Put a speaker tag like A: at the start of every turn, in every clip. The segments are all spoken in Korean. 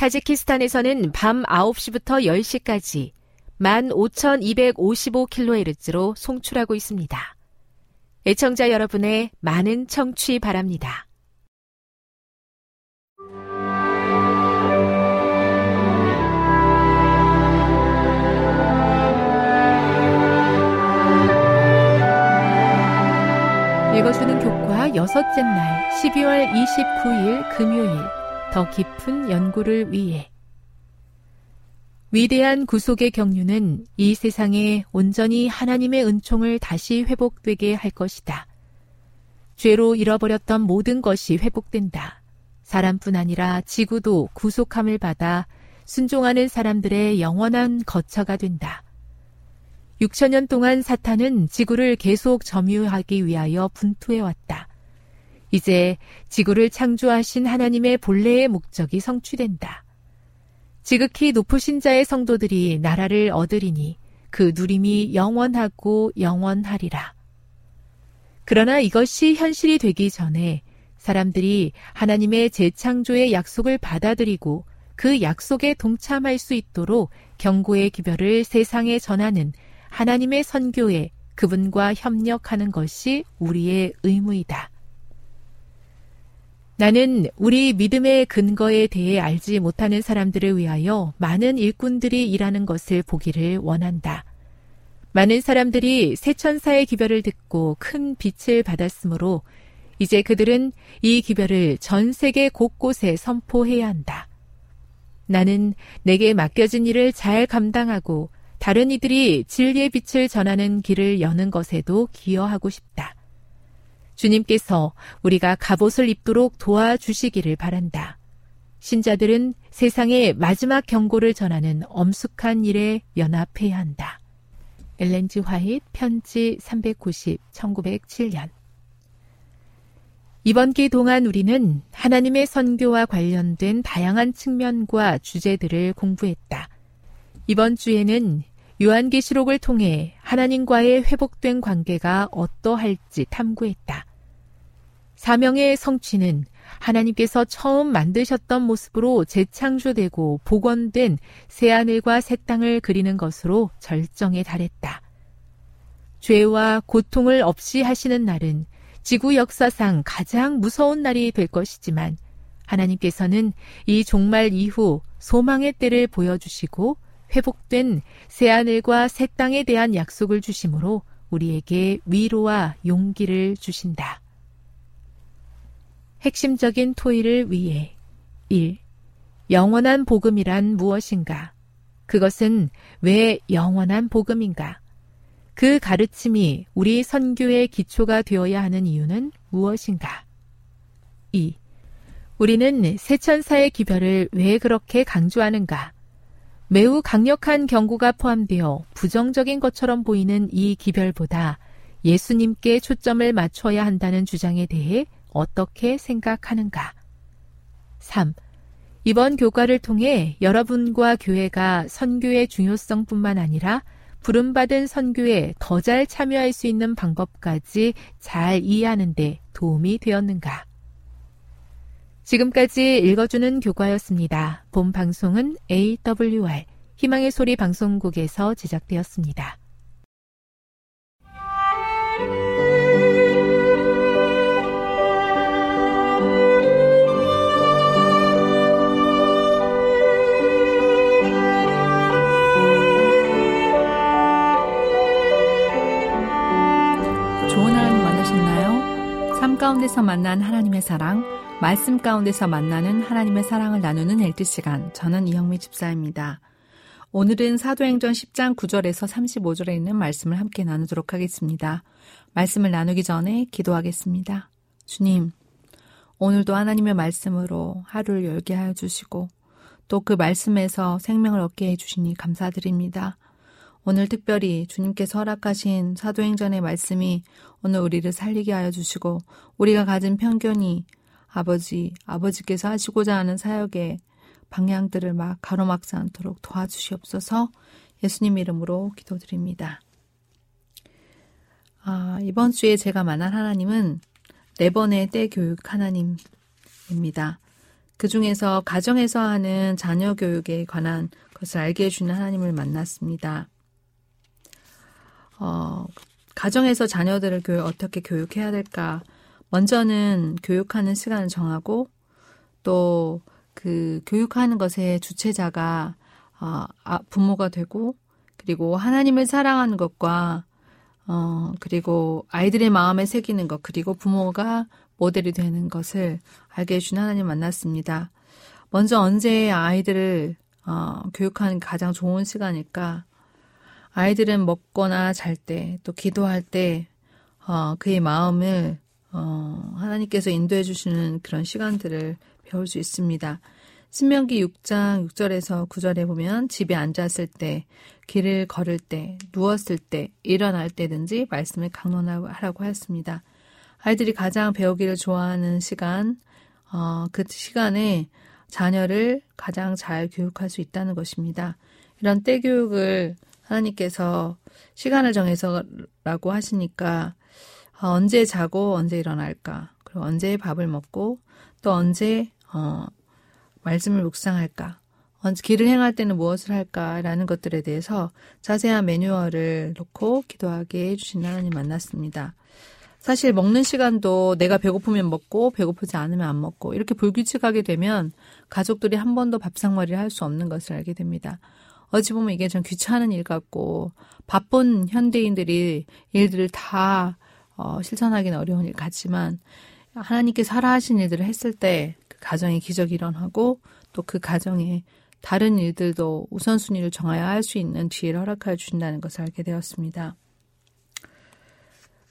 A: 타지키스탄에서는 밤 9시부터 10시까지 15,255kHz로 송출하고 있습니다. 애청자 여러분의 많은 청취 바랍니다. 읽어주는 교과 여섯째 날 12월 29일 금요일 더 깊은 연구를 위해 위대한 구속의 경륜은 이 세상에 온전히 하나님의 은총을 다시 회복되게 할 것이다. 죄로 잃어버렸던 모든 것이 회복된다. 사람뿐 아니라 지구도 구속함을 받아 순종하는 사람들의 영원한 거처가 된다. 6천년 동안 사탄은 지구를 계속 점유하기 위하여 분투해왔다. 이제 지구를 창조하신 하나님의 본래의 목적이 성취된다. 지극히 높으신 자의 성도들이 나라를 얻으리니 그 누림이 영원하고 영원하리라. 그러나 이것이 현실이 되기 전에 사람들이 하나님의 재창조의 약속을 받아들이고 그 약속에 동참할 수 있도록 경고의 기별을 세상에 전하는 하나님의 선교에 그분과 협력하는 것이 우리의 의무이다. 나는 우리 믿음의 근거에 대해 알지 못하는 사람들을 위하여 많은 일꾼들이 일하는 것을 보기를 원한다. 많은 사람들이 세천사의 기별을 듣고 큰 빛을 받았으므로 이제 그들은 이 기별을 전 세계 곳곳에 선포해야 한다. 나는 내게 맡겨진 일을 잘 감당하고 다른 이들이 진리의 빛을 전하는 길을 여는 것에도 기여하고 싶다. 주님께서 우리가 갑옷을 입도록 도와주시기를 바란다. 신자들은 세상의 마지막 경고를 전하는 엄숙한 일에 연합해야 한다. 엘렌지 화이트 편지 390 1907년 이번 기 동안 우리는 하나님의 선교와 관련된 다양한 측면과 주제들을 공부했다. 이번 주에는 요한계시록을 통해 하나님과의 회복된 관계가 어떠할지 탐구했다. 사명의 성취는 하나님께서 처음 만드셨던 모습으로 재창조되고 복원된 새하늘과 새 땅을 그리는 것으로 절정에 달했다. 죄와 고통을 없이 하시는 날은 지구 역사상 가장 무서운 날이 될 것이지만 하나님께서는 이 종말 이후 소망의 때를 보여주시고 회복된 새하늘과 새 땅에 대한 약속을 주심으로 우리에게 위로와 용기를 주신다. 핵심적인 토의를 위해 1. 영원한 복음이란 무엇인가? 그것은 왜 영원한 복음인가? 그 가르침이 우리 선교의 기초가 되어야 하는 이유는 무엇인가? 2. 우리는 세천사의 기별을 왜 그렇게 강조하는가? 매우 강력한 경고가 포함되어 부정적인 것처럼 보이는 이 기별보다 예수님께 초점을 맞춰야 한다는 주장에 대해 어떻게 생각하는가? 3. 이번 교과를 통해 여러분과 교회가 선교의 중요성뿐만 아니라 부름받은 선교에 더 잘 참여할 수 있는 방법까지 잘 이해하는데 도움이 되었는가? 지금까지 읽어주는 교과였습니다. 본 방송은 AWR 희망의 소리 방송국에서 제작되었습니다.
B: 가운데서 만난 하나님의 사랑, 말씀 가운데서 만나는 하나님의 사랑을 나누는 엘트 시간. 저는 이영미 집사입니다. 오늘은 사도행전 10장 9절에서 35절에 있는 말씀을 함께 나누도록 하겠습니다. 말씀을 나누기 전에 기도하겠습니다. 주님, 오늘도 하나님의 말씀으로 하루를 열게 하여 주시고 또 그 말씀에서 생명을 얻게 해 주시니 감사드립니다. 오늘 특별히 주님께서 허락하신 사도행전의 말씀이 오늘 우리를 살리게 하여 주시고 우리가 가진 편견이 아버지, 아버지께서 하시고자 하는 사역의 방향들을 막 가로막지 않도록 도와주시옵소서 예수님 이름으로 기도드립니다. 아, 이번 주에 제가 만난 하나님은 네 번의 때 교육 하나님입니다. 그 중에서 가정에서 하는 자녀 교육에 관한 것을 알게 해주는 하나님을 만났습니다. 어, 가정에서 자녀들을 교육, 어떻게 교육해야 될까. 먼저는 교육하는 시간을 정하고 또 그 교육하는 것의 주체자가 어, 아, 부모가 되고 그리고 하나님을 사랑하는 것과 어, 그리고 아이들의 마음에 새기는 것, 그리고 부모가 모델이 되는 것을 알게 해준 하나님 만났습니다. 먼저 언제 아이들을 어, 교육하는 가장 좋은 시간일까? 아이들은 먹거나 잘 때, 또 기도할 때, 어, 그의 마음을, 어, 하나님께서 인도해 주시는 그런 시간들을 배울 수 있습니다. 신명기 6장 6절에서 9절에 보면 집에 앉았을 때, 길을 걸을 때, 누웠을 때, 일어날 때든지 말씀을 강론하라고 하였습니다. 아이들이 가장 배우기를 좋아하는 시간, 어, 그 시간에 자녀를 가장 잘 교육할 수 있다는 것입니다. 이런 때 교육을 하나님께서 시간을 정해서라고 하시니까 어, 언제 자고 언제 일어날까 그리고 언제 밥을 먹고 또 언제 어, 말씀을 묵상할까 언제 길을 행할 때는 무엇을 할까라는 것들에 대해서 자세한 매뉴얼을 놓고 기도하게 해주신 하나님 만났습니다. 사실 먹는 시간도 내가 배고프면 먹고 배고프지 않으면 안 먹고 이렇게 불규칙하게 되면 가족들이 한 번도 밥상머리를 할 수 없는 것을 알게 됩니다. 어찌 보면 이게 좀 귀찮은 일 같고 바쁜 현대인들이 일들을 다 어, 실천하기는 어려운 일 같지만 하나님께 살아하신 일들을 했을 때 그 가정의 기적이 일어나고 또 그 가정에 다른 일들도 우선순위를 정하여 할 수 있는 지혜를 허락하여 주신다는 것을 알게 되었습니다.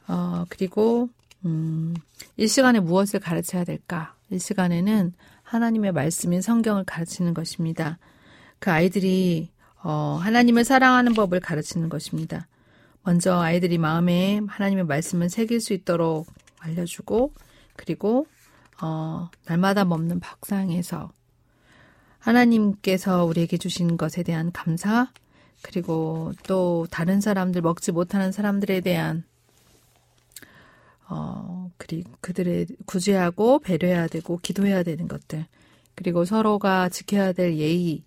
B: 어, 그리고, 음, 이 시간에 무엇을 가르쳐야 될까? 이 시간에는 하나님의 말씀인 성경을 가르치는 것입니다. 그 아이들이 어, 하나님을 사랑하는 법을 가르치는 것입니다. 먼저 아이들이 마음에 하나님의 말씀을 새길 수 있도록 알려주고 그리고 어, 날마다 먹는 밥상에서 하나님께서 우리에게 주신 것에 대한 감사 그리고 또 다른 사람들 먹지 못하는 사람들에 대한 어, 그리고 그들의 구제하고 배려해야 되고 기도해야 되는 것들 그리고 서로가 지켜야 될 예의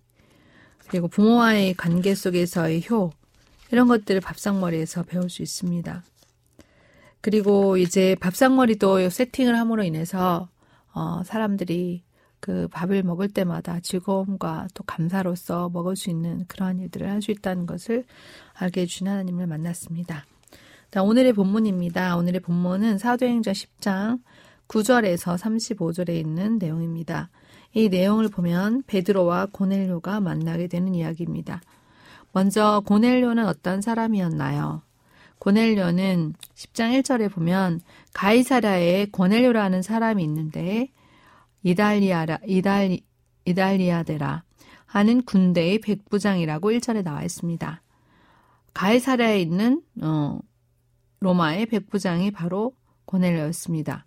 B: 그리고 부모와의 관계 속에서의 효, 이런 것들을 밥상머리에서 배울 수 있습니다. 그리고 이제 밥상머리도 세팅을 함으로 인해서, 어, 사람들이 그 밥을 먹을 때마다 즐거움과 또 감사로서 먹을 수 있는 그러한 일들을 할 수 있다는 것을 알게 해준 하나님을 만났습니다. 자, 오늘의 본문입니다. 오늘의 본문은 사도행전 10장 9절에서 35절에 있는 내용입니다. 이 내용을 보면 베드로와 고넬료가 만나게 되는 이야기입니다. 먼저 고넬료는 어떤 사람이었나요? 고넬료는 10장 1절에 보면 가이사라에 고넬료라는 사람이 있는데 이달리아라 이달리 이달리아데라 하는 군대의 백부장이라고 1절에 나와 있습니다. 가이사라에 있는 어, 로마의 백부장이 바로 고넬료였습니다.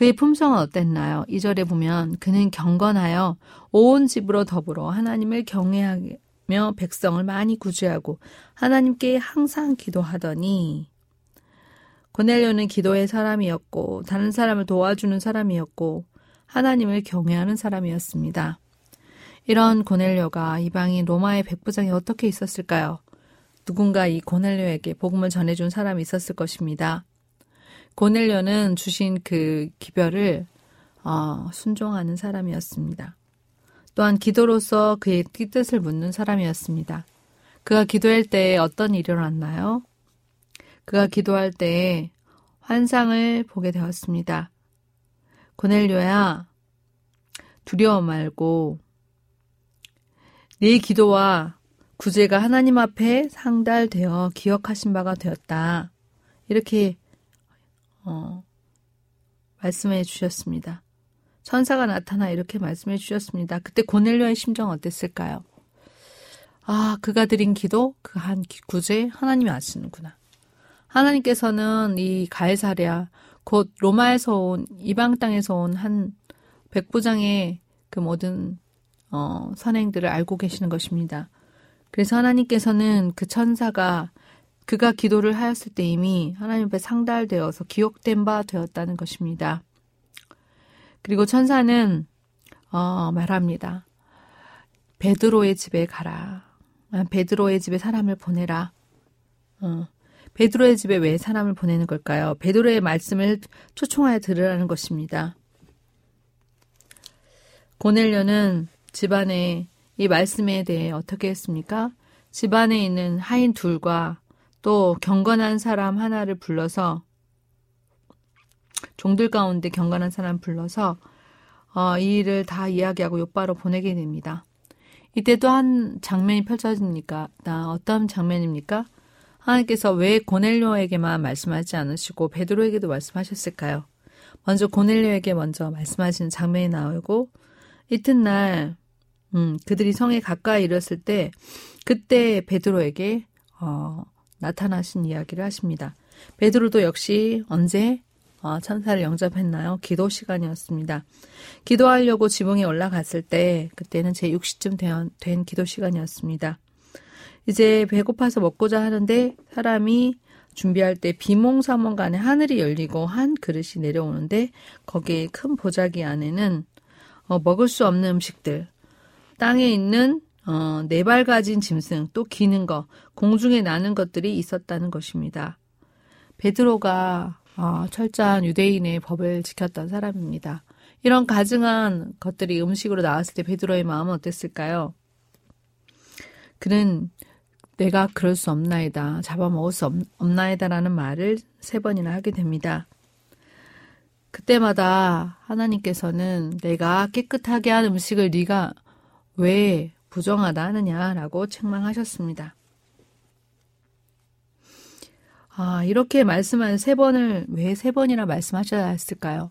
B: 그의 품성은 어땠나요? 2절에 보면 그는 경건하여 온 집으로 더불어 하나님을 경외하며 백성을 많이 구제하고 하나님께 항상 기도하더니 고넬료는 기도의 사람이었고 다른 사람을 도와주는 사람이었고 하나님을 경외하는 사람이었습니다. 이런 고넬료가 이방인 로마의 백부장이 어떻게 있었을까요? 누군가 이 고넬료에게 복음을 전해준 사람이 있었을 것입니다. 고넬료는 주신 그 기별을 어, 순종하는 사람이었습니다. 또한 기도로서 그의 뜻을 묻는 사람이었습니다. 그가 기도할 때 어떤 일이 일어났나요? 그가 기도할 때 환상을 보게 되었습니다. 고넬료야, 두려워 말고 네 기도와 구제가 하나님 앞에 상달되어 기억하신 바가 되었다. 이렇게 어, 말씀해 주셨습니다. 천사가 나타나 이렇게 말씀해 주셨습니다. 그때 고넬료의 심정 어땠을까요? 아, 그가 드린 기도, 그 한 구제 하나님이 아시는구나. 하나님께서는 이 가해사랴 곧 로마에서 온 이방 땅에서 온 한 백부장의 그 모든 어, 선행들을 알고 계시는 것입니다. 그래서 하나님께서는 그 천사가 그가 기도를 하였을 때 이미 하나님 앞에 상달되어서 기억된 바 되었다는 것입니다. 그리고 천사는 어, 말합니다. 베드로의 집에 가라. 아, 베드로의 집에 사람을 보내라. 어, 베드로의 집에 왜 사람을 보내는 걸까요? 베드로의 말씀을 초청하여 들으라는 것입니다. 고넬료는 집안에 이 말씀에 대해 어떻게 했습니까? 집안에 있는 하인 둘과 또 경건한 사람 하나를 불러서 종들 가운데 경건한 사람 불러서 어, 이 일을 다 이야기하고 요바로 보내게 됩니다. 이때 또 한 장면이 펼쳐집니까? 나 어떤 장면입니까? 하나님께서 왜 고넬료에게만 말씀하지 않으시고 베드로에게도 말씀하셨을까요? 먼저 고넬료에게 먼저 말씀하시는 장면이 나오고 이튿날 음, 그들이 성에 가까이 이르렀을 때 그때 베드로에게 어, 나타나신 이야기를 하십니다. 베드로도 역시 언제 어, 천사를 영접했나요? 기도 시간이었습니다. 기도하려고 지붕에 올라갔을 때 그때는 제 60쯤 된, 된 기도 시간이었습니다. 이제 배고파서 먹고자 하는데 사람이 준비할 때 비몽사몽간에 하늘이 열리고 한 그릇이 내려오는데 거기에 큰 보자기 안에는 어, 먹을 수 없는 음식들, 땅에 있는 어, 네 발 가진 짐승, 또 기는 거, 공중에 나는 것들이 있었다는 것입니다. 베드로가 어, 철저한 유대인의 법을 지켰던 사람입니다. 이런 가증한 것들이 음식으로 나왔을 때 베드로의 마음은 어땠을까요? 그는 내가 그럴 수 없나이다, 잡아먹을 수 없, 없나이다라는 말을 세 번이나 하게 됩니다. 그때마다 하나님께서는 내가 깨끗하게 한 음식을 네가 왜 부정하다 하느냐라고 책망하셨습니다. 아, 이렇게 말씀한 세 번을 왜 세 번이나 말씀하셔야 했을까요?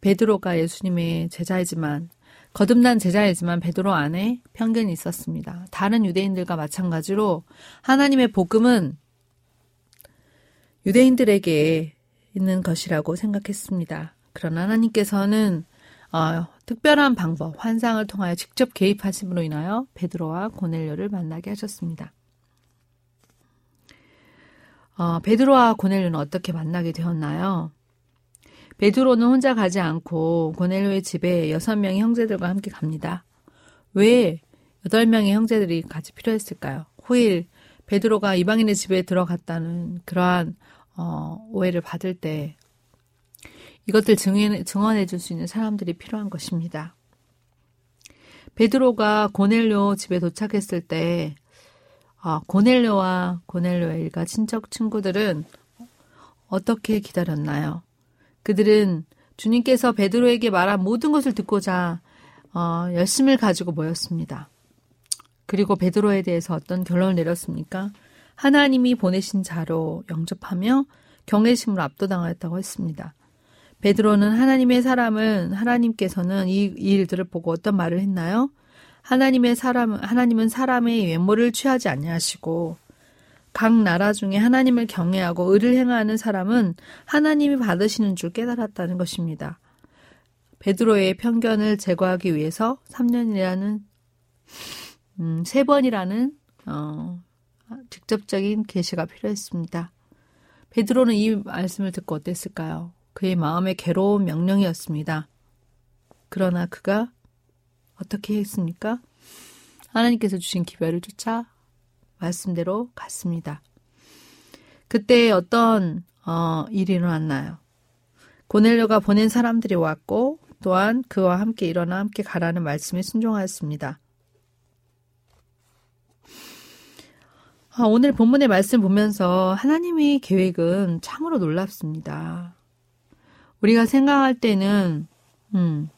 B: 베드로가 예수님의 제자이지만 거듭난 제자이지만 베드로 안에 편견이 있었습니다. 다른 유대인들과 마찬가지로 하나님의 복음은 유대인들에게 있는 것이라고 생각했습니다. 그러나 하나님께서는 어, 특별한 방법, 환상을 통하여 직접 개입하심으로 인하여 베드로와 고넬료를 만나게 하셨습니다. 어, 베드로와 고넬료는 어떻게 만나게 되었나요? 베드로는 혼자 가지 않고 고넬료의 집에 여섯 명의 형제들과 함께 갑니다. 왜 여덟 명의 형제들이 같이 필요했을까요? 후일 베드로가 이방인의 집에 들어갔다는 그러한 어, 오해를 받을 때 이것들 증언, 증언해 줄 수 있는 사람들이 필요한 것입니다. 베드로가 고넬료 집에 도착했을 때 아, 고넬료와 고넬료의 일가 친척 친구들은 어떻게 기다렸나요? 그들은 주님께서 베드로에게 말한 모든 것을 듣고자 어, 열심을 가지고 모였습니다. 그리고 베드로에 대해서 어떤 결론을 내렸습니까? 하나님이 보내신 자로 영접하며 경외심으로 압도당하였다고 했습니다. 베드로는 하나님의 사람은 하나님께서는 이 일들을 보고 어떤 말을 했나요? 하나님의 사람 하나님은 사람의 외모를 취하지 아니하시고 각 나라 중에 하나님을 경외하고 의를 행하는 사람은 하나님이 받으시는 줄 깨달았다는 것입니다. 베드로의 편견을 제거하기 위해서 3년이라는 음, 세 번이라는 어, 직접적인 계시가 필요했습니다. 베드로는 이 말씀을 듣고 어땠을까요? 그의 마음에 괴로운 명령이었습니다. 그러나 그가 어떻게 했습니까? 하나님께서 주신 기별을 쫓아 말씀대로 갔습니다. 그때 어떤 어, 일이 일어났나요? 고넬료가 보낸 사람들이 왔고 또한 그와 함께 일어나 함께 가라는 말씀에 순종하였습니다. 아, 오늘 본문의 말씀 보면서 하나님의 계획은 참으로 놀랍습니다. 우리가 생각할 때는 음,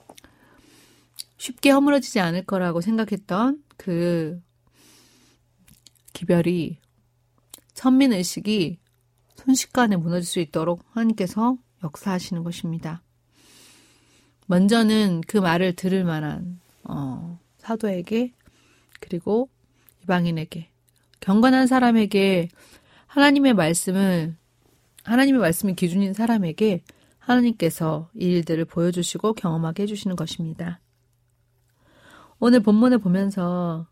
B: 쉽게 허물어지지 않을 거라고 생각했던 그 기별이 천민 의식이 순식간에 무너질 수 있도록 하나님께서 역사하시는 것입니다. 먼저는 그 말을 들을 만한 어, 사도에게 그리고 이방인에게 경건한 사람에게 하나님의 말씀을 하나님의 말씀이 기준인 사람에게 하나님께서 이 일들을 보여주시고 경험하게 해주시는 것입니다. 오늘 본문을 보면서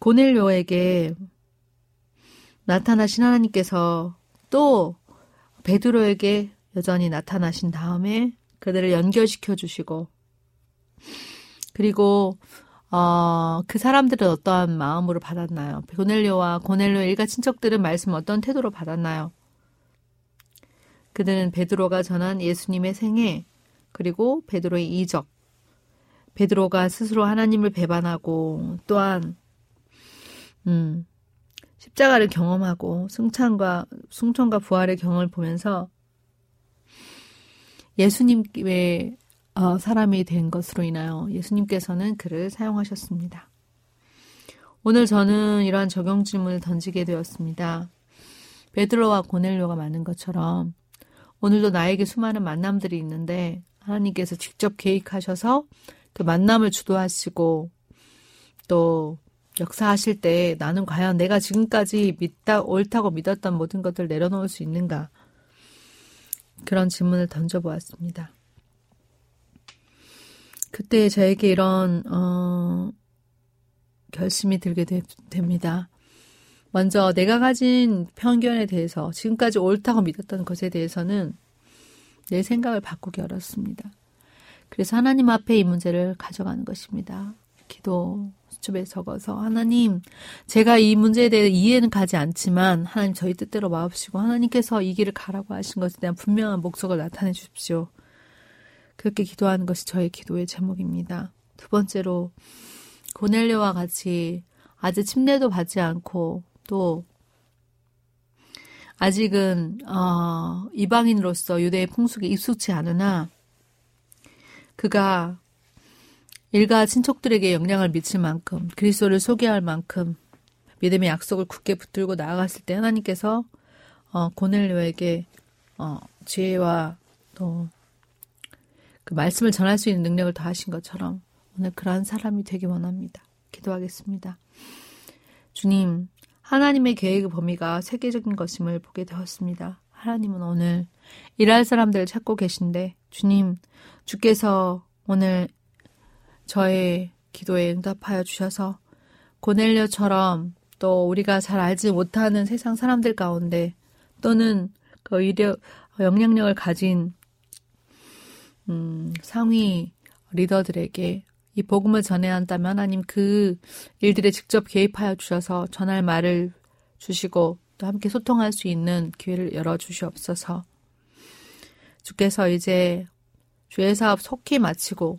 B: 고넬료에게 나타나신 하나님께서 또 베드로에게 여전히 나타나신 다음에 그들을 연결시켜 주시고 그리고 어, 그 사람들은 어떠한 마음으로 받았나요? 고넬료와 고넬료 일가 친척들은 말씀 어떤 태도로 받았나요? 그들은 베드로가 전한 예수님의 생애 그리고 베드로의 이적 베드로가 스스로 하나님을 배반하고 또한 음, 십자가를 경험하고 승천과 승천과 부활의 경험을 보면서 예수님의 어, 사람이 된 것으로 인하여 예수님께서는 그를 사용하셨습니다. 오늘 저는 이러한 적용 질문을 던지게 되었습니다. 베드로와 고넬료가 많은 것처럼 오늘도 나에게 수많은 만남들이 있는데 하나님께서 직접 계획하셔서 그 만남을 주도하시고 또 역사하실 때 나는 과연 내가 지금까지 믿다 옳다고 믿었던 모든 것들 내려놓을 수 있는가 그런 질문을 던져보았습니다. 그때 저에게 이런 어, 결심이 들게 되, 됩니다. 먼저 내가 가진 편견에 대해서 지금까지 옳다고 믿었던 것에 대해서는 내 생각을 바꾸기 어렵습니다. 그래서 하나님 앞에 이 문제를 가져가는 것입니다. 기도 수첩에 적어서 하나님 제가 이 문제에 대해 이해는 가지 않지만 하나님 저희 뜻대로 마옵시고 하나님께서 이 길을 가라고 하신 것에 대한 분명한 목적을 나타내 주십시오. 그렇게 기도하는 것이 저의 기도의 제목입니다. 두 번째로 고넬료와 같이 아직 침례도 받지 않고 또 아직은 어, 이방인으로서 유대의 풍속에 익숙치 않으나 그가 일가 친척들에게 영향을 미칠 만큼 그리스도를 소개할 만큼 믿음의 약속을 굳게 붙들고 나아갔을 때 하나님께서 어, 고넬료에게 어, 지혜와 또 그 말씀을 전할 수 있는 능력을 더하신 것처럼 오늘 그러한 사람이 되기 원합니다. 기도하겠습니다. 주님, 하나님의 계획의 범위가 세계적인 것임을 보게 되었습니다. 하나님은 오늘 일할 사람들을 찾고 계신데 주님, 주께서 오늘 저의 기도에 응답하여 주셔서 고넬료처럼 또 우리가 잘 알지 못하는 세상 사람들 가운데 또는 그 이력, 영향력을 가진 음, 상위 리더들에게 이 복음을 전해야 한다면 하나님 그 일들에 직접 개입하여 주셔서 전할 말을 주시고 또 함께 소통할 수 있는 기회를 열어 주시옵소서. 주께서 이제 주의 사업 속히 마치고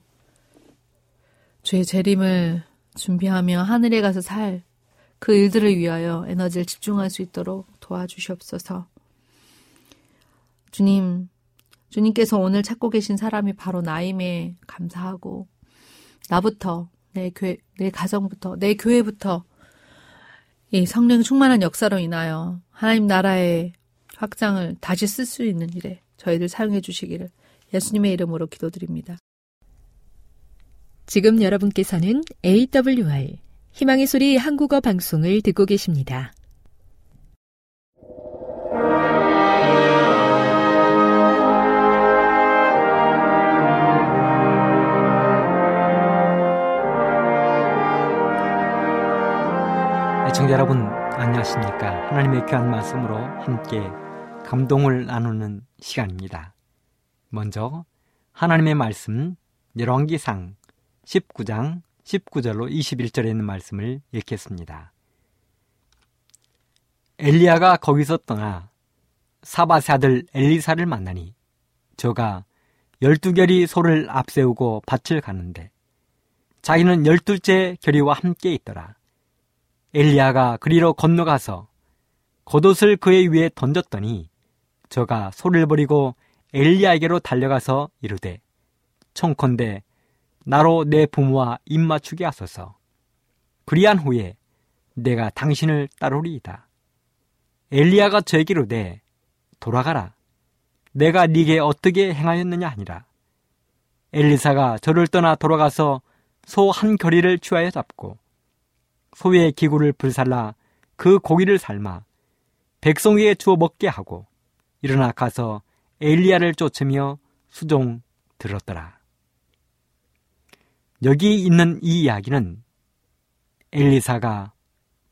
B: 주의 재림을 준비하며 하늘에 가서 살 그 일들을 위하여 에너지를 집중할 수 있도록 도와주시옵소서. 주님, 주님께서 오늘 찾고 계신 사람이 바로 나임에 감사하고 나부터 내 교회, 내 가정부터, 내 교회부터 이 성령 충만한 역사로 인하여 하나님 나라의 확장을 다시 쓸 수 있는 일에 저희들 사용해 주시기를 예수님의 이름으로 기도드립니다.
A: 지금 여러분께서는 AWR 희망의 소리 한국어 방송을 듣고 계십니다.
C: 애청자 여러분 안녕하십니까? 하나님의 귀한 말씀으로 함께 감동을 나누는 시간입니다. 먼저 하나님의 말씀 열왕기상 19장 19절로 21절에 있는 말씀을 읽겠습니다. 엘리야가 거기서 떠나 사바세 아들 엘리사를 만나니 저가 열두 결이 소를 앞세우고 밭을 가는데 자기는 열둘째 결의와 함께 있더라 엘리야가 그리로 건너가서 겉옷을 그의 위에 던졌더니 저가 소를 버리고 엘리야에게로 달려가서 이르되 청컨대 나로 내 부모와 입맞추게 하소서. 그리한 후에 내가 당신을 따르리이다. 엘리야가 저에게로되 돌아가라. 내가 네게 어떻게 행하였느냐 하니라. 엘리사가 저를 떠나 돌아가서 소 한 결의를 취하여 잡고 소의 기구를 불살라 그 고기를 삶아 백성에게 주어 먹게 하고 일어나 가서 엘리야를 쫓으며 수종 들었더라. 여기 있는 이 이야기는 엘리사가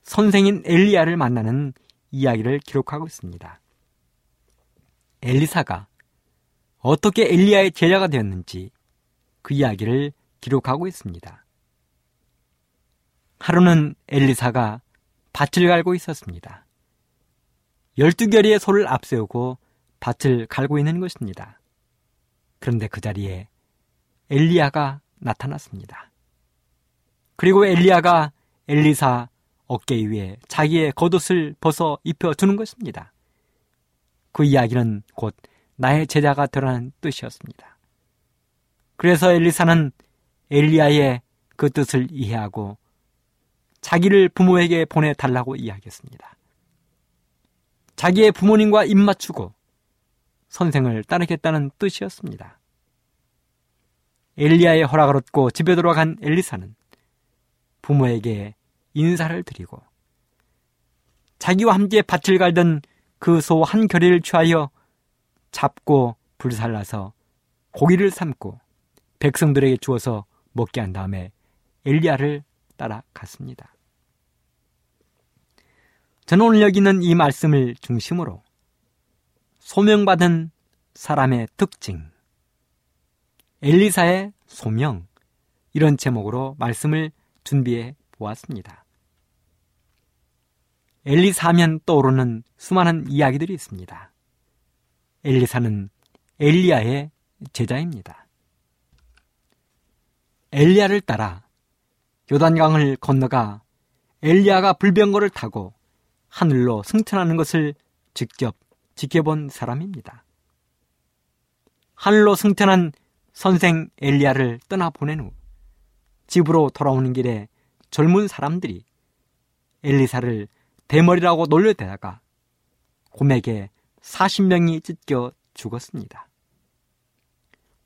C: 선생인 엘리야를 만나는 이야기를 기록하고 있습니다. 엘리사가 어떻게 엘리야의 제자가 되었는지 그 이야기를 기록하고 있습니다. 하루는 엘리사가 밭을 갈고 있었습니다. 열두 결의의 소를 앞세우고 밭을 갈고 있는 것입니다. 그런데 그 자리에 엘리야가 나타났습니다. 그리고 엘리야가 엘리사 어깨 위에 자기의 겉옷을 벗어 입혀주는 것입니다. 그 이야기는 곧 나의 제자가 되라는 뜻이었습니다. 그래서 엘리사는 엘리야의 그 뜻을 이해하고 자기를 부모에게 보내달라고 이야기했습니다. 자기의 부모님과 입맞추고 선생을 따르겠다는 뜻이었습니다. 엘리야의 허락을 얻고 집에 돌아간 엘리사는 부모에게 인사를 드리고 자기와 함께 밭을 갈던 그 소 한 결의를 취하여 잡고 불살라서 고기를 삶고 백성들에게 주어서 먹게 한 다음에 엘리야를 따라갔습니다. 저는 오늘 여기 있는 이 말씀을 중심으로 소명받은 사람의 특징, 엘리사의 소명, 이런 제목으로 말씀을 준비해 보았습니다. 엘리사 하면 떠오르는 수많은 이야기들이 있습니다. 엘리사는 엘리야의 제자입니다. 엘리야를 따라 요단강을 건너가 엘리야가 불병거를 타고 하늘로 승천하는 것을 직접 지켜본 사람입니다. 하늘로 승천한 선생 엘리야를 떠나보낸 후 집으로 돌아오는 길에 젊은 사람들이 엘리사를 대머리라고 놀려대다가 곰에게 40명이 찢겨 죽었습니다.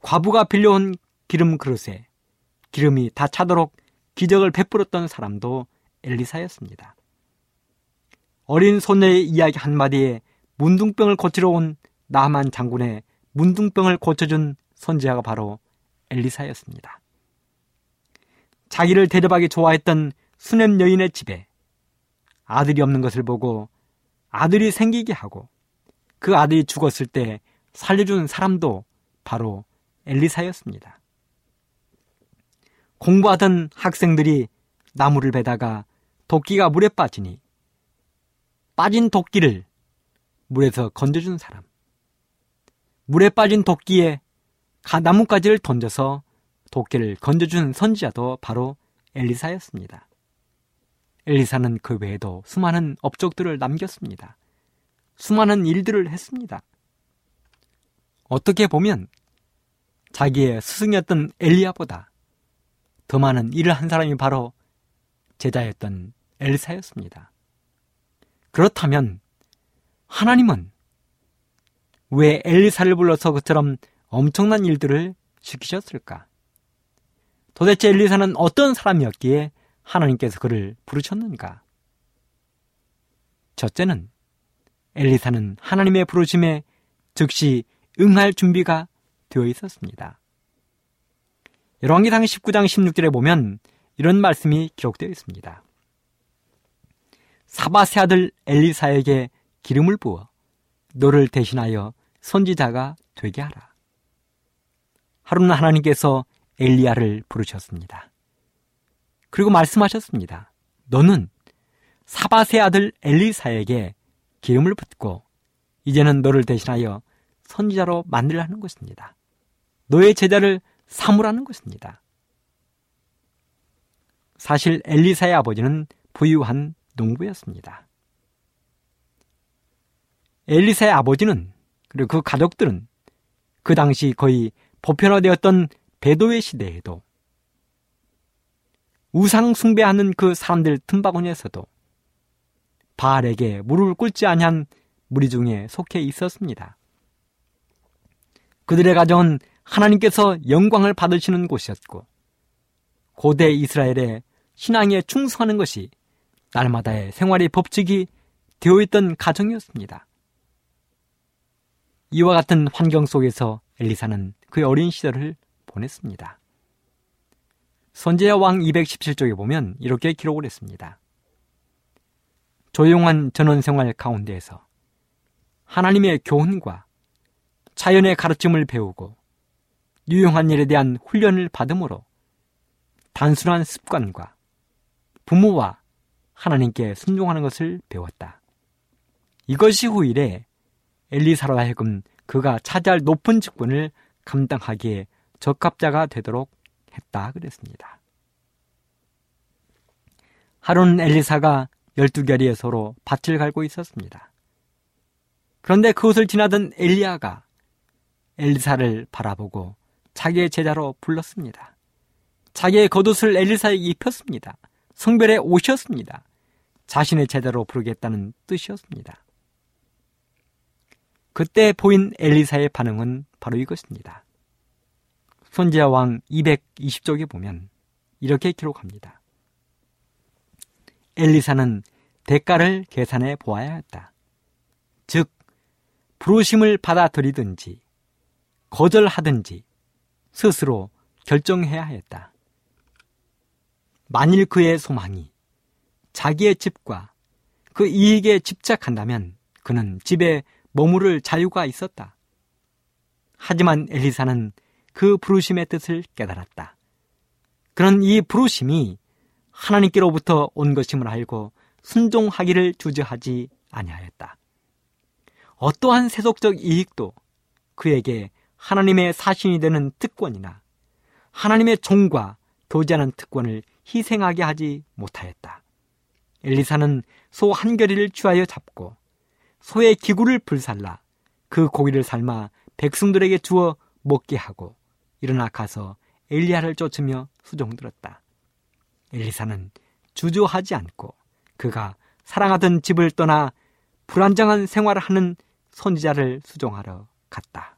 C: 과부가 빌려온 기름 그릇에 기름이 다 차도록 기적을 베풀었던 사람도 엘리사였습니다. 어린 소녀의 이야기 한마디에 문둥병을 고치러 온 나만 장군의 문둥병을 고쳐준 선지자가 바로 엘리사였습니다. 자기를 대접하기 좋아했던 수냄 여인의 집에 아들이 없는 것을 보고 아들이 생기게 하고 그 아들이 죽었을 때 살려준 사람도 바로 엘리사였습니다. 공부하던 학생들이 나무를 베다가 도끼가 물에 빠지니 빠진 도끼를 물에서 건져준 사람. 물에 빠진 도끼에 나뭇가지를 던져서 도끼를 건져준 선지자도 바로 엘리사였습니다. 엘리사는 그 외에도 수많은 업적들을 남겼습니다. 수많은 일들을 했습니다. 어떻게 보면 자기의 스승이었던 엘리야보다 더 많은 일을 한 사람이 바로 제자였던 엘사였습니다. 그렇다면 하나님은 왜 엘리사를 불러서 그처럼 엄청난 일들을 시키셨을까? 도대체 엘리사는 어떤 사람이었기에 하나님께서 그를 부르셨는가? 첫째는 엘리사는 하나님의 부르심에 즉시 응할 준비가 되어 있었습니다. 열왕기상 19장 16절에 보면 이런 말씀이 기록되어 있습니다. 사바세 아들 엘리사에게 기름을 부어 너를 대신하여 선지자가 되게 하라. 하루는 하나님께서 엘리야를 부르셨습니다. 그리고 말씀하셨습니다. 너는 사바세 아들 엘리사에게 기름을 붓고 이제는 너를 대신하여 선지자로 만들라는 것입니다. 너의 제자를 삼으라는 것입니다. 사실 엘리사의 아버지는 부유한 농부였습니다. 엘리사의 아버지는 그리고 그 가족들은 그 당시 거의 보편화되었던 배도의 시대에도 우상 숭배하는 그 사람들 틈바구니에서도 바알에게 무릎을 꿇지 아니한 무리 중에 속해 있었습니다. 그들의 가정은 하나님께서 영광을 받으시는 곳이었고 고대 이스라엘의 신앙에 충성하는 것이 날마다의 생활의 법칙이 되어 있던 가정이었습니다. 이와 같은 환경 속에서 엘리사는 그의 어린 시절을 보냈습니다. 선제야 왕 217쪽에 보면 이렇게 기록을 했습니다. 조용한 전원 생활 가운데에서 하나님의 교훈과 자연의 가르침을 배우고 유용한 일에 대한 훈련을 받음으로 단순한 습관과 부모와 하나님께 순종하는 것을 배웠다. 이것이 후일에 엘리사로 하여금 그가 차지할 높은 직분을 감당하기에 적합자가 되도록 했다 그랬습니다. 하루는 엘리사가 열두 결의에 서로 밭을 갈고 있었습니다. 그런데 그것을 지나던 엘리야가 엘리사를 바라보고 자기의 제자로 불렀습니다. 자기의 겉옷을 엘리사에게 입혔습니다. 성별에 오셨습니다. 자신의 제자로 부르겠다는 뜻이었습니다. 그때 보인 엘리사의 반응은 바로 이것입니다. 선지자 왕 220쪽에 보면 이렇게 기록합니다. 엘리사는 대가를 계산해 보아야 했다. 즉, 부르심을 받아들이든지 거절하든지 스스로 결정해야 했다. 만일 그의 소망이 자기의 집과 그 이익에 집착한다면 그는 집에 머무를 자유가 있었다. 하지만 엘리사는 그 부르심의 뜻을 깨달았다. 그런 이 부르심이 하나님께로부터 온 것임을 알고 순종하기를 주저하지 아니하였다. 어떠한 세속적 이익도 그에게 하나님의 사신이 되는 특권이나 하나님의 종과 교제하는 특권을 희생하게 하지 못하였다. 엘리사는 소 한 결의를 취하여 잡고 소의 기구를 불살라 그 고기를 삶아 백성들에게 주어 먹게 하고 일어나 가서 엘리야를 쫓으며 수종들었다. 엘리사는 주저하지 않고 그가 사랑하던 집을 떠나 불안정한 생활을 하는 선지자를 수종하러 갔다.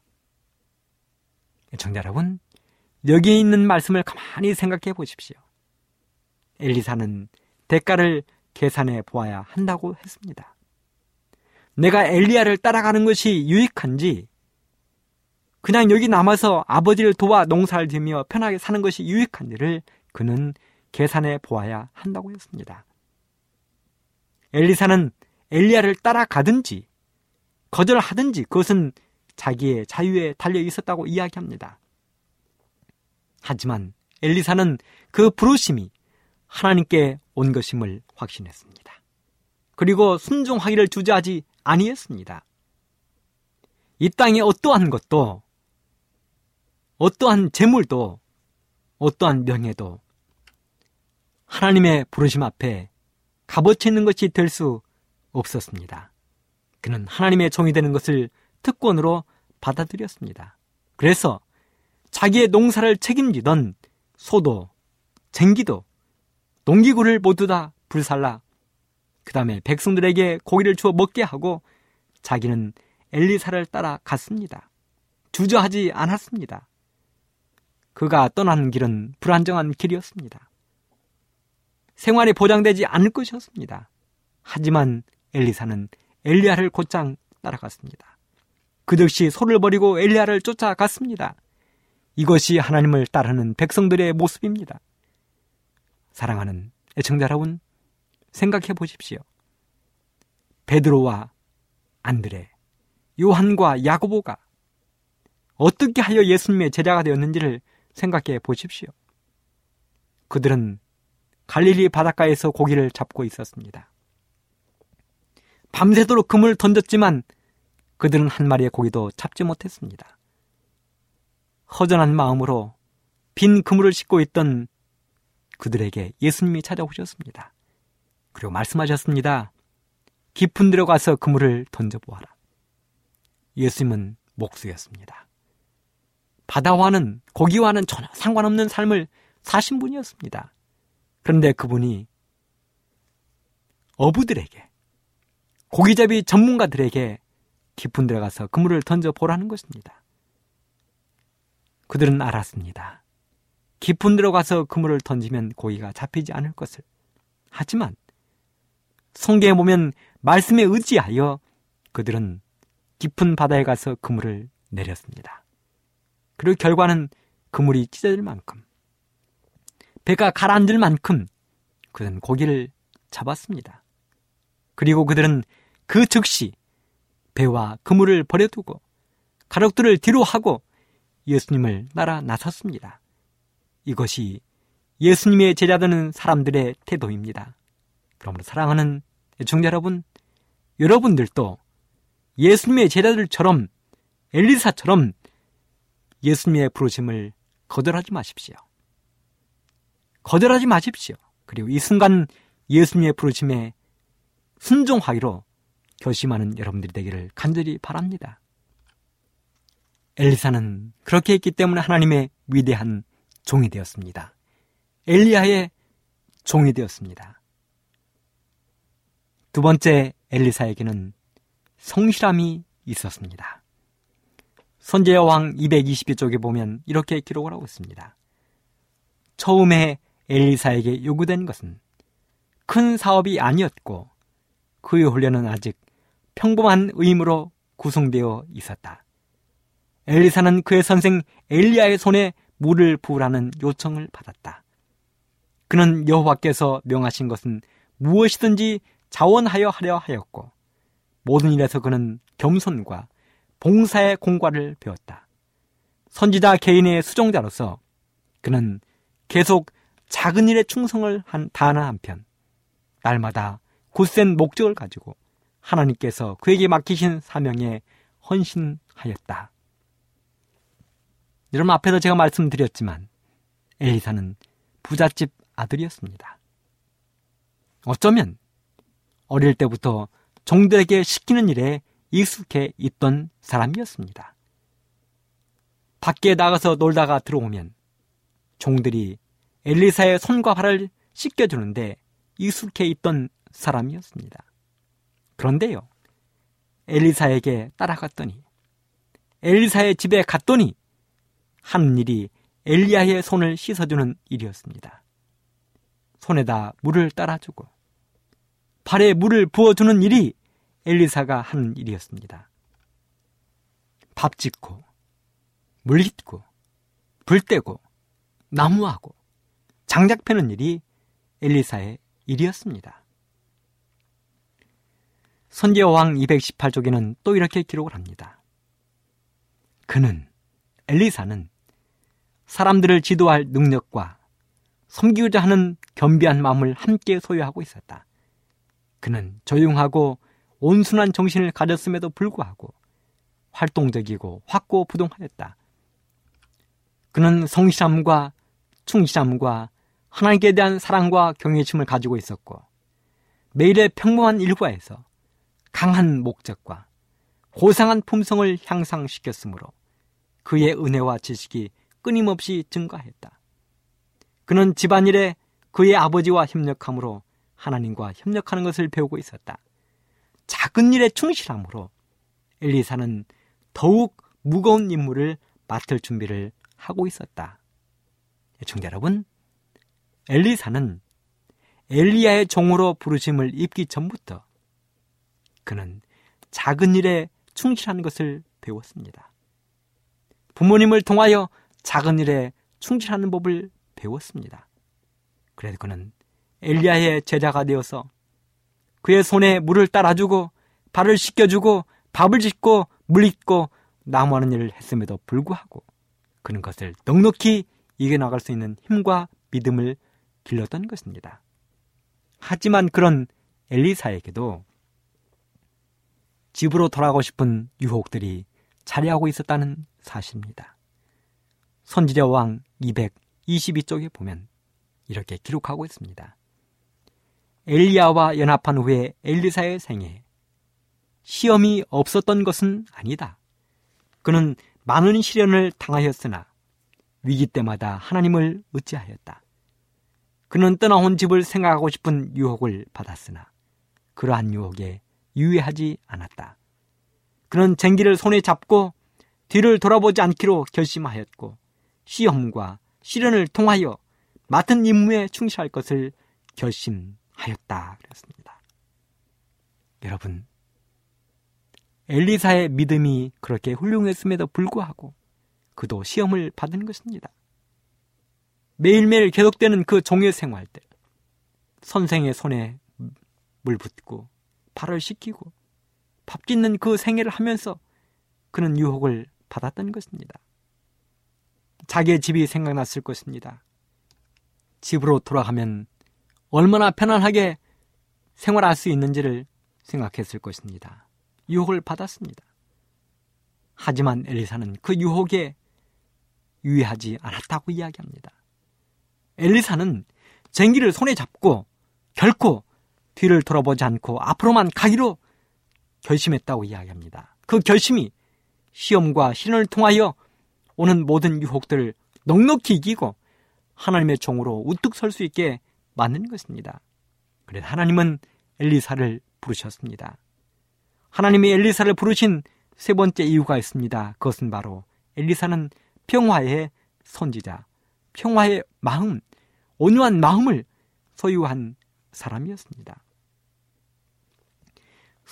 C: 청자 여러분, 여기 있는 말씀을 가만히 생각해 보십시오. 엘리사는 대가를 계산해 보아야 한다고 했습니다. 내가 엘리야를 따라가는 것이 유익한지, 그냥 여기 남아서 아버지를 도와 농사를 지며 편하게 사는 것이 유익한지를 그는 계산해 보아야 한다고 했습니다. 엘리사는 엘리야를 따라가든지 거절하든지 그것은 자기의 자유에 달려 있었다고 이야기합니다. 하지만 엘리사는 그 부르심이 하나님께 온 것임을 확신했습니다. 그리고 순종하기를 주저하지 아니했습니다. 이 땅의 어떠한 것도 어떠한 재물도 어떠한 명예도 하나님의 부르심 앞에 값어치 있는 것이 될 수 없었습니다. 그는 하나님의 종이 되는 것을 특권으로 받아들였습니다. 그래서 자기의 농사를 책임지던 소도 쟁기도 농기구를 모두 다 불살라 그 다음에 백성들에게 고기를 주어 먹게 하고 자기는 엘리사를 따라 갔습니다. 주저하지 않았습니다. 그가 떠나는 길은 불안정한 길이었습니다. 생활이 보장되지 않을 것이었습니다. 하지만 엘리사는 엘리야를 곧장 따라갔습니다. 그 즉시 소를 버리고 엘리야를 쫓아갔습니다. 이것이 하나님을 따르는 백성들의 모습입니다. 사랑하는 애청자 여러분, 생각해 보십시오. 베드로와 안드레, 요한과 야고보가 어떻게 하여 예수님의 제자가 되었는지를 생각해 보십시오. 그들은 갈릴리 바닷가에서 고기를 잡고 있었습니다. 밤새도록 금을 던졌지만 그들은 한 마리의 고기도 잡지 못했습니다. 허전한 마음으로 빈 그물을 싣고 있던 그들에게 예수님이 찾아오셨습니다. 그리고 말씀하셨습니다. 깊은 데로 가서 그물을 던져보아라. 예수님은 목수였습니다. 바다와는 고기와는 전혀 상관없는 삶을 사신 분이었습니다. 그런데 그분이 어부들에게 고기잡이 전문가들에게 깊은 데 가서 그물을 던져 보라는 것입니다. 그들은 알았습니다. 깊은 데로 가서 그물을 던지면 고기가 잡히지 않을 것을. 하지만 성경에 보면 말씀에 의지하여 그들은 깊은 바다에 가서 그물을 내렸습니다. 그리고 결과는 그물이 찢어질 만큼 배가 가라앉을 만큼 그들은 고기를 잡았습니다. 그리고 그들은 그 즉시 배와 그물을 버려두고 가족들을 뒤로 하고 예수님을 따라 나섰습니다. 이것이 예수님의 제자되는 사람들의 태도입니다. 그러므로 사랑하는 애청자 여러분, 여러분들도 예수님의 제자들처럼 엘리사처럼 예수님의 부르심을 거절하지 마십시오. 거절하지 마십시오. 그리고 이 순간 예수님의 부르심에 순종하기로 결심하는 여러분들이 되기를 간절히 바랍니다. 엘리사는 그렇게 했기 때문에 하나님의 위대한 종이 되었습니다. 엘리야의 종이 되었습니다. 두 번째 엘리사에게는 성실함이 있었습니다. 선제여 왕 222쪽에 보면 이렇게 기록을 하고 있습니다. 처음에 엘리사에게 요구된 것은 큰 사업이 아니었고 그의 훈련은 아직 평범한 의무로 구성되어 있었다. 엘리사는 그의 선생 엘리야의 손에 물을 부으라는 요청을 받았다. 그는 여호와께서 명하신 것은 무엇이든지 자원하여 하려 하였고 모든 일에서 그는 겸손과 봉사의 공과를 배웠다. 선지자 개인의 수종자로서 그는 계속 작은 일에 충성을 한 다하는 한편 날마다 굳센 목적을 가지고 하나님께서 그에게 맡기신 사명에 헌신하였다. 여러분 앞에서 제가 말씀드렸지만 엘리사는 부잣집 아들이었습니다. 어쩌면 어릴 때부터 종들에게 시키는 일에 익숙해 있던 사람이었습니다. 밖에 나가서 놀다가 들어오면 종들이 엘리사의 손과 발을 씻겨주는데 익숙해 있던 사람이었습니다. 그런데요, 엘리사에게 따라갔더니, 엘리사의 집에 갔더니, 하는 일이 엘리야의 손을 씻어주는 일이었습니다. 손에다 물을 따라주고, 발에 물을 부어주는 일이 엘리사가 하는 일이었습니다. 밥 짓고, 물 깃고, 불 떼고, 나무하고, 장작 패는 일이 엘리사의 일이었습니다. 선제왕 218쪽에는 또 이렇게 기록을 합니다. 그는 엘리사는 사람들을 지도할 능력과 섬기고자 하는 겸비한 마음을 함께 소유하고 있었다. 그는 조용하고 온순한 정신을 가졌음에도 불구하고 활동적이고 확고부동하였다. 그는 성실함과 충실함과 하나님께 대한 사랑과 경외심을 가지고 있었고 매일의 평범한 일과에서 강한 목적과 고상한 품성을 향상시켰으므로 그의 은혜와 지식이 끊임없이 증가했다. 그는 집안일에 그의 아버지와 협력함으로 하나님과 협력하는 것을 배우고 있었다. 작은 일에 충실함으로 엘리사는 더욱 무거운 임무를 맡을 준비를 하고 있었다. 청자 여러분, 엘리사는 엘리야의 종으로 부르심을 입기 전부터 그는 작은 일에 충실한 것을 배웠습니다. 부모님을 통하여 작은 일에 충실하는 법을 배웠습니다. 그래서 그는 엘리야의 제자가 되어서 그의 손에 물을 따라주고 발을 씻겨주고 밥을 짓고 물 잊고 나무하는 일을 했음에도 불구하고 그는 것을 넉넉히 이겨나갈 수 있는 힘과 믿음을 길렀던 것입니다. 하지만 그런 엘리사에게도 집으로 돌아가고 싶은 유혹들이 자리하고 있었다는 사실입니다. 선지자 왕 222쪽에 보면 이렇게 기록하고 있습니다. 엘리야와 연합한 후에 엘리사의 생에 시험이 없었던 것은 아니다. 그는 많은 시련을 당하였으나 위기 때마다 하나님을 의지하였다. 그는 떠나온 집을 생각하고 싶은 유혹을 받았으나 그러한 유혹에 유의하지 않았다. 그는 쟁기를 손에 잡고 뒤를 돌아보지 않기로 결심하였고 시험과 시련을 통하여 맡은 임무에 충실할 것을 결심하였다. 그랬습니다. 여러분, 엘리사의 믿음이 그렇게 훌륭했음에도 불구하고 그도 시험을 받은 것입니다. 매일매일 계속되는 그 종의 생활 때 선생의 손에 물 붓고 발을 씻기고 밥 짓는 그 생애를 하면서 그는 유혹을 받았던 것입니다. 자기의 집이 생각났을 것입니다. 집으로 돌아가면 얼마나 편안하게 생활할 수 있는지를 생각했을 것입니다. 유혹을 받았습니다. 하지만 엘리사는 그 유혹에 유의하지 않았다고 이야기합니다. 엘리사는 쟁기를 손에 잡고 결코 뒤를 돌아보지 않고 앞으로만 가기로 결심했다고 이야기합니다. 그 결심이 시험과 신을 통하여 오는 모든 유혹들을 넉넉히 이기고 하나님의 종으로 우뚝 설 수 있게 만든 것입니다. 그래서 하나님은 엘리사를 부르셨습니다. 하나님이 엘리사를 부르신 세 번째 이유가 있습니다. 그것은 바로 엘리사는 평화의 선지자, 평화의 마음, 온유한 마음을 소유한 사람이었습니다.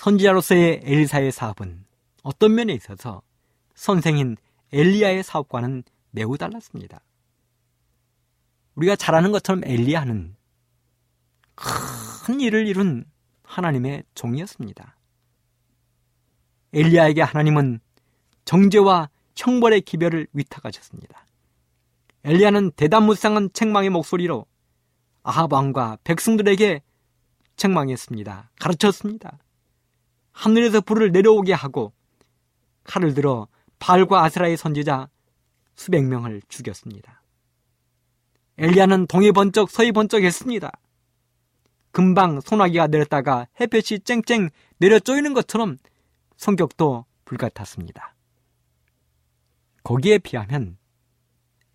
C: 선지자로서의 엘리사의 사업은 어떤 면에 있어서 선생인 엘리야의 사업과는 매우 달랐습니다. 우리가 잘 아는 것처럼 엘리야는 큰 일을 이룬 하나님의 종이었습니다. 엘리야에게 하나님은 정죄와 형벌의 기별을 위탁하셨습니다. 엘리야는 대담무쌍한 책망의 목소리로 아합 왕과 백성들에게 책망했습니다. 가르쳤습니다. 하늘에서 불을 내려오게 하고 칼을 들어 발과 아스라의 선지자 수백 명을 죽였습니다. 엘리야는 동해 번쩍 서해 번쩍 했습니다. 금방 소나기가 내렸다가 햇볕이 쨍쨍 내려 쪼이는 것처럼 성격도 불같았습니다. 거기에 비하면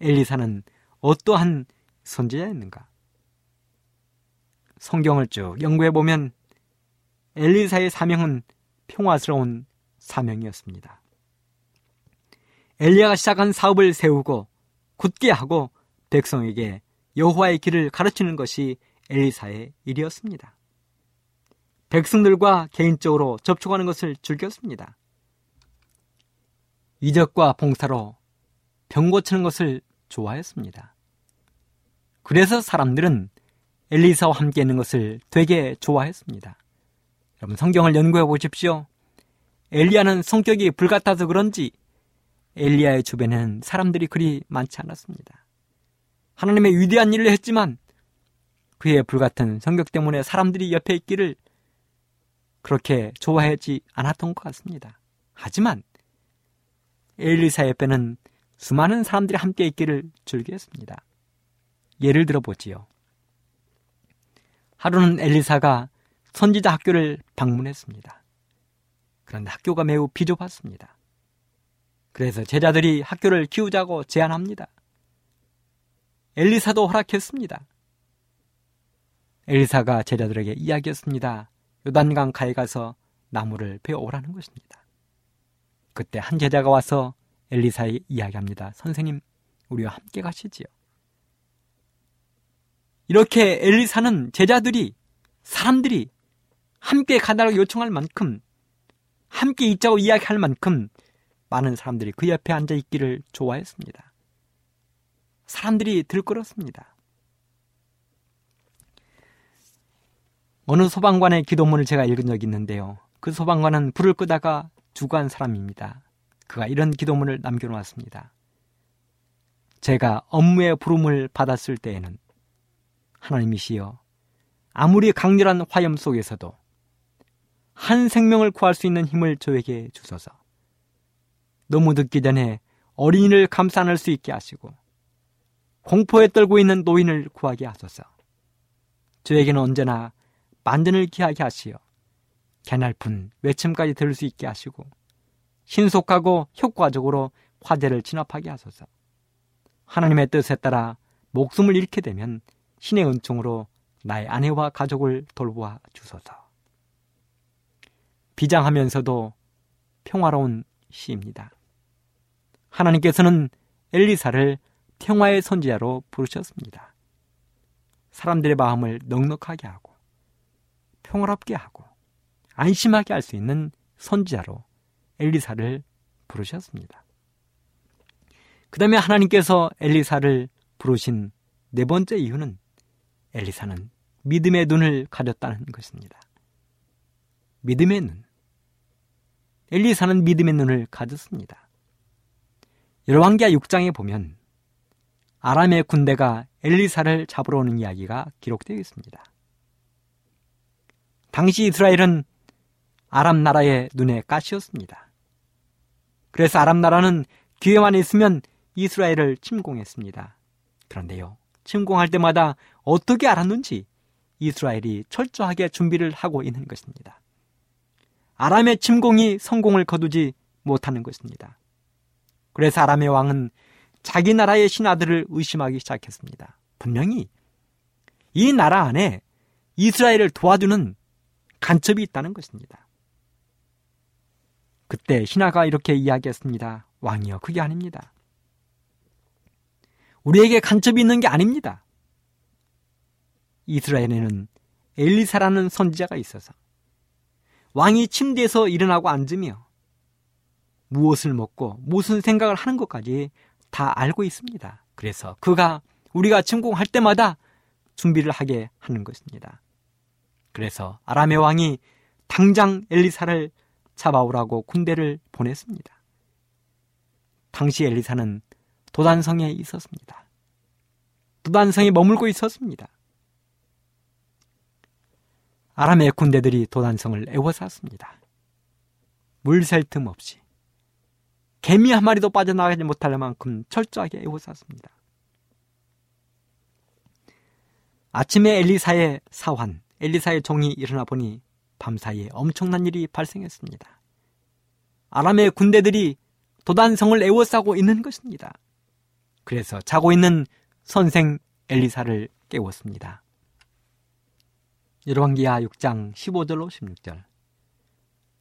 C: 엘리사는 어떠한 선지자였는가? 성경을 쭉 연구해 보면 엘리사의 사명은 평화스러운 사명이었습니다. 엘리야가 시작한 사업을 세우고 굳게 하고 백성에게 여호와의 길을 가르치는 것이 엘리사의 일이었습니다. 백성들과 개인적으로 접촉하는 것을 즐겼습니다. 이적과 봉사로 병 고치는 것을 좋아했습니다. 그래서 사람들은 엘리사와 함께 있는 것을 되게 좋아했습니다. 여러분 성경을 연구해 보십시오. 엘리야는 성격이 불같아서 그런지 엘리야의 주변에는 사람들이 그리 많지 않았습니다. 하나님의 위대한 일을 했지만 그의 불같은 성격 때문에 사람들이 옆에 있기를 그렇게 좋아하지 않았던 것 같습니다. 하지만 엘리사 옆에는 수많은 사람들이 함께 있기를 즐겼습니다. 예를 들어 보지요. 하루는 엘리사가 선지자 학교를 방문했습니다. 그런데 학교가 매우 비좁았습니다. 그래서 제자들이 학교를 키우자고 제안합니다. 엘리사도 허락했습니다. 엘리사가 제자들에게 이야기했습니다. 요단강 가에 가서 나무를 베어 오라는 것입니다. 그때 한 제자가 와서 엘리사에 이야기합니다. 선생님, 우리와 함께 가시지요. 이렇게 엘리사는 제자들이, 사람들이 함께 가달라고 요청할 만큼, 함께 있자고 이야기할 만큼 많은 사람들이 그 옆에 앉아 있기를 좋아했습니다. 사람들이 들끓었습니다. 어느 소방관의 기도문을 제가 읽은 적이 있는데요. 그 소방관은 불을 끄다가 죽어간 사람입니다. 그가 이런 기도문을 남겨놓았습니다. 제가 업무의 부름을 받았을 때에는 하나님이시여 아무리 강렬한 화염 속에서도 한 생명을 구할 수 있는 힘을 저에게 주소서. 너무 늦기 전에 어린이를 감싸 안을 수 있게 하시고 공포에 떨고 있는 노인을 구하게 하소서. 저에게는 언제나 만전을 기하게 하시어 개날픈 외침까지 들을 수 있게 하시고 신속하고 효과적으로 화재를 진압하게 하소서. 하나님의 뜻에 따라 목숨을 잃게 되면 신의 은총으로 나의 아내와 가족을 돌보아 주소서. 비장하면서도 평화로운 시입니다. 하나님께서는 엘리사를 평화의 선지자로 부르셨습니다. 사람들의 마음을 넉넉하게 하고 평화롭게 하고 안심하게 할 수 있는 선지자로 엘리사를 부르셨습니다. 그 다음에 하나님께서 엘리사를 부르신 네 번째 이유는 엘리사는 믿음의 눈을 가졌다는 것입니다. 믿음의 눈. 엘리사는 믿음의 눈을 가졌습니다. 열왕기하 6장에 보면 아람의 군대가 엘리사를 잡으러 오는 이야기가 기록되어 있습니다. 당시 이스라엘은 아람 나라의 눈에 가시였습니다. 그래서 아람 나라는 기회만 있으면 이스라엘을 침공했습니다. 그런데요, 침공할 때마다 어떻게 알았는지 이스라엘이 철저하게 준비를 하고 있는 것입니다. 아람의 침공이 성공을 거두지 못하는 것입니다. 그래서 아람의 왕은 자기 나라의 신하들을 의심하기 시작했습니다. 분명히 이 나라 안에 이스라엘을 도와주는 간첩이 있다는 것입니다. 그때 신하가 이렇게 이야기했습니다. 왕이여, 그게 아닙니다. 우리에게 간첩이 있는 게 아닙니다. 이스라엘에는 엘리사라는 선지자가 있어서 왕이 침대에서 일어나고 앉으며 무엇을 먹고 무슨 생각을 하는 것까지 다 알고 있습니다. 그래서 그가 우리가 침공할 때마다 준비를 하게 하는 것입니다. 그래서 아람의 왕이 당장 엘리사를 잡아오라고 군대를 보냈습니다. 당시 엘리사는 도단성에 있었습니다. 도단성에 머물고 있었습니다. 아람의 군대들이 도단성을 애워쌌습니다. 물샐 틈 없이 개미 한 마리도 빠져나가지 못할 만큼 철저하게 애워쌌습니다. 아침에 엘리사의 사환, 엘리사의 종이 일어나 보니 밤사이에 엄청난 일이 발생했습니다. 아람의 군대들이 도단성을 에워싸고 있는 것입니다. 그래서 자고 있는 선생 엘리사를 깨웠습니다. 열왕기하 6장 15절로 16절.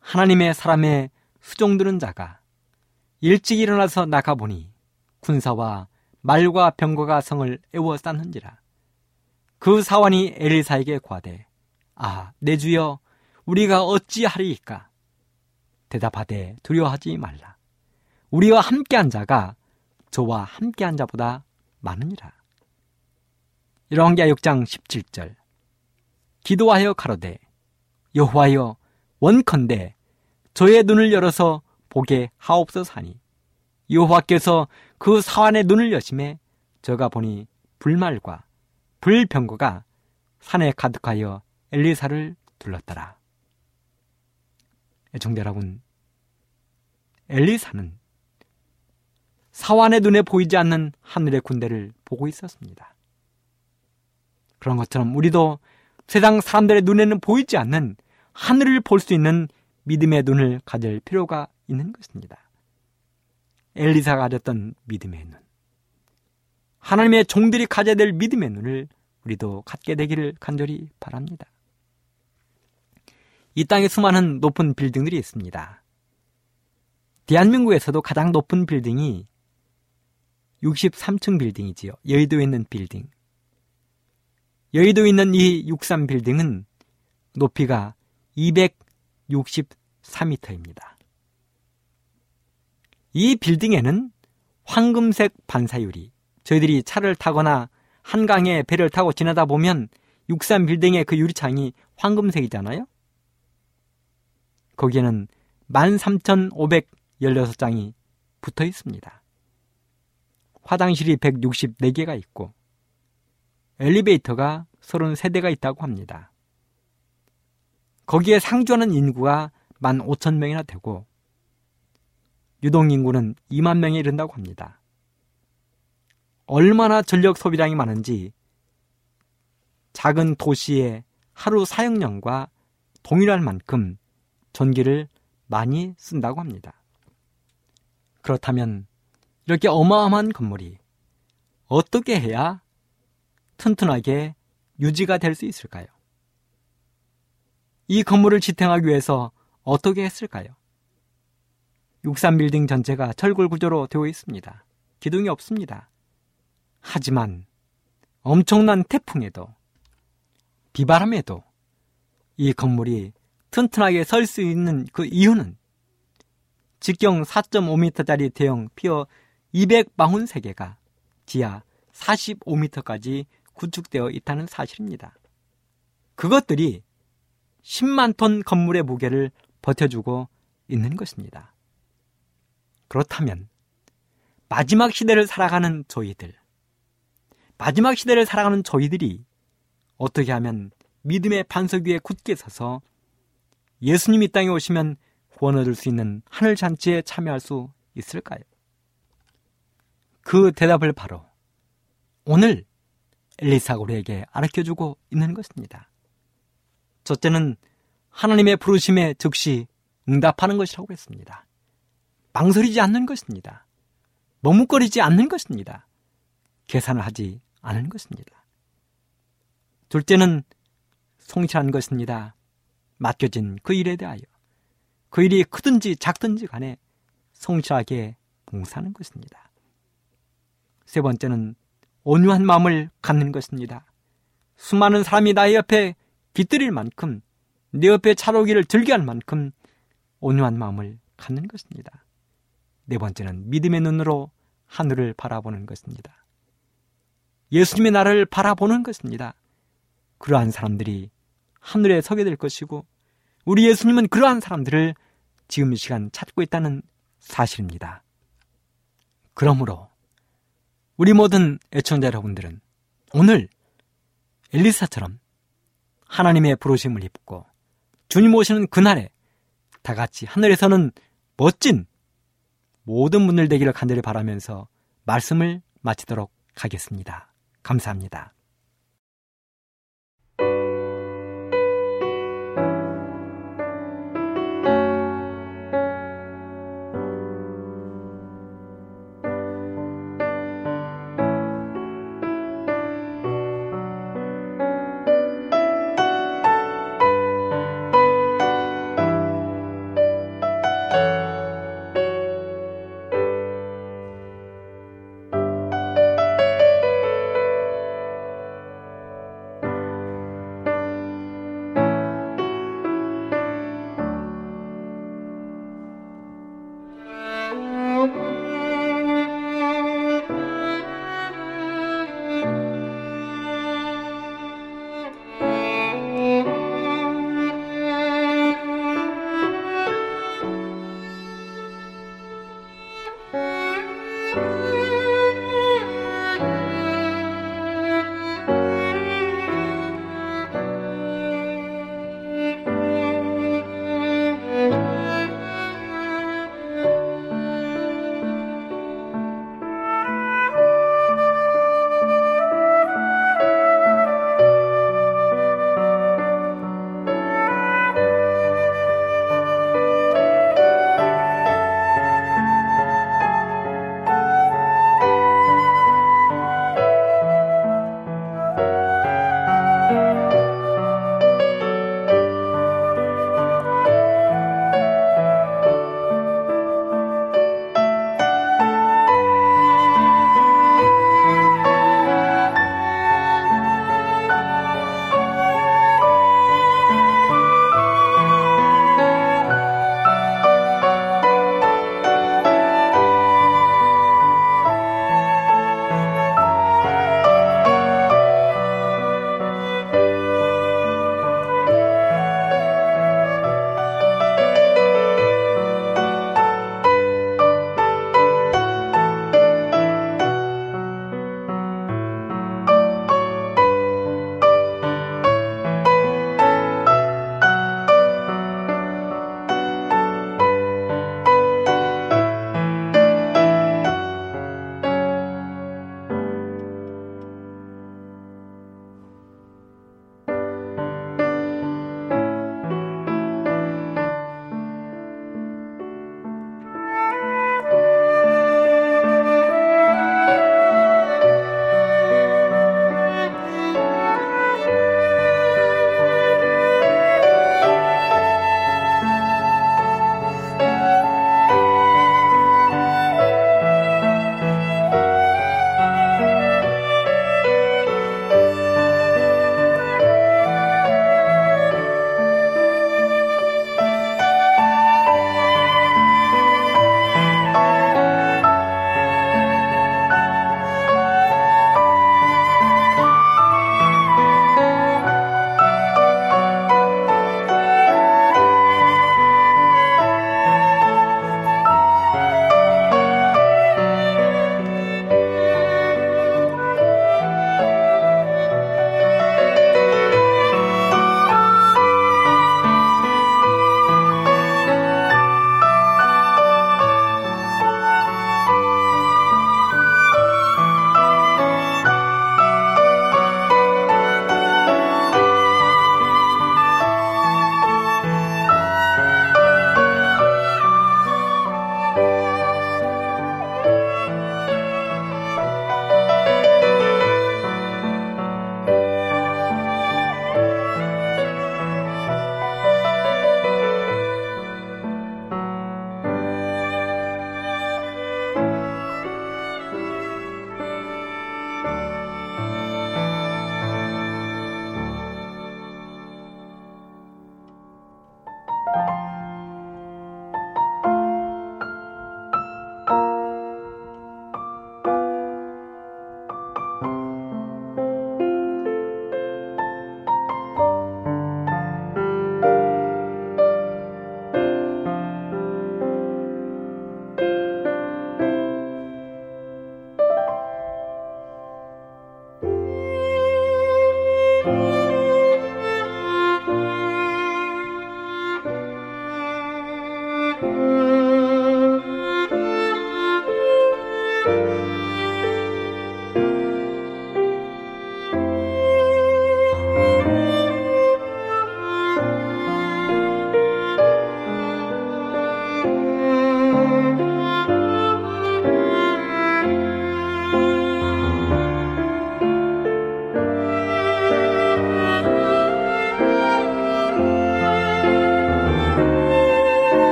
C: 하나님의 사람의 수종들은 자가 일찍 일어나서 나가보니 군사와 말과 병거가 성을 에워쌌는지라. 그 사원이 엘리사에게 과대 아 내 주여 우리가 어찌하리이까? 대답하되 두려워하지 말라. 우리와 함께한 자가 저와 함께한 자보다 많으니라. 열왕기하 6장 17절 기도하여 가로되 여호와여 원컨대 저의 눈을 열어서 보게 하옵소서 하니 여호와께서 그 사환의 눈을 여심해 저가 보니 불말과 불병거가 산에 가득하여 엘리사를 둘렀더라. 애청자 여러분, 엘리사는 사환의 눈에 보이지 않는 하늘의 군대를 보고 있었습니다. 그런 것처럼 우리도 세상 사람들의 눈에는 보이지 않는 하늘을 볼 수 있는 믿음의 눈을 가질 필요가 있는 것입니다. 엘리사가 가졌던 믿음의 눈. 하나님의 종들이 가져야 될 믿음의 눈을 우리도 갖게 되기를 간절히 바랍니다. 이 땅에 수많은 높은 빌딩들이 있습니다. 대한민국에서도 가장 높은 빌딩이 63층 빌딩이지요. 여의도에 있는 빌딩. 여의도에 있는 이 63 빌딩은 높이가 264m입니다. 이 빌딩에는 황금색 반사유리, 저희들이 차를 타거나 한강에 배를 타고 지나다 보면 63 빌딩의 그 유리창이 황금색이잖아요? 거기에는 13,516장이 붙어 있습니다. 화장실이 164개가 있고 엘리베이터가 33대가 있다고 합니다. 거기에 상주하는 인구가 15,000명이나 되고 유동 인구는 2만 명에 이른다고 합니다. 얼마나 전력 소비량이 많은지 작은 도시의 하루 사용량과 동일할 만큼 전기를 많이 쓴다고 합니다. 그렇다면 이렇게 어마어마한 건물이 어떻게 해야 튼튼하게 유지가 될 수 있을까요? 이 건물을 지탱하기 위해서 어떻게 했을까요? 63빌딩 전체가 철골 구조로 되어 있습니다. 기둥이 없습니다. 하지만 엄청난 태풍에도 비바람에도 이 건물이 튼튼하게 설 수 있는 그 이유는 직경 4.5m짜리 대형 피어 243개가 지하 45m까지 구축되어 있다는 사실입니다. 그것들이 10만 톤 건물의 무게를 버텨주고 있는 것입니다. 그렇다면 마지막 시대를 살아가는 저희들, 마지막 시대를 살아가는 저희들이 어떻게 하면 믿음의 반석 위에 굳게 서서 예수님 이 땅에 오시면 구원 얻을 수 있는 하늘 잔치에 참여할 수 있을까요? 그 대답을 바로 오늘 엘리사가 우리에게 알려주고 있는 것입니다. 첫째는 하나님의 부르심에 즉시 응답하는 것이라고 했습니다. 망설이지 않는 것입니다. 머뭇거리지 않는 것입니다. 계산을 하지 않은 것입니다. 둘째는 성실한 것입니다. 맡겨진 그 일에 대하여 그 일이 크든지 작든지 간에 성실하게 봉사하는 것입니다. 세 번째는 온유한 마음을 갖는 것입니다. 수많은 사람이 나의 옆에 깃들일 만큼 내 옆에 차로기를 들게 할 만큼 온유한 마음을 갖는 것입니다. 네 번째는 믿음의 눈으로 하늘을 바라보는 것입니다. 예수님의 나라를 바라보는 것입니다. 그러한 사람들이 하늘에 서게 될 것이고 우리 예수님은 그러한 사람들을 지금 이 시간 찾고 있다는 사실입니다. 그러므로 우리 모든 애청자 여러분들은 오늘 엘리사처럼 하나님의 부르심을 입고 주님 오시는 그날에 다 같이 하늘에서는 멋진 모든 분들 되기를 간절히 바라면서 말씀을 마치도록 하겠습니다. 감사합니다.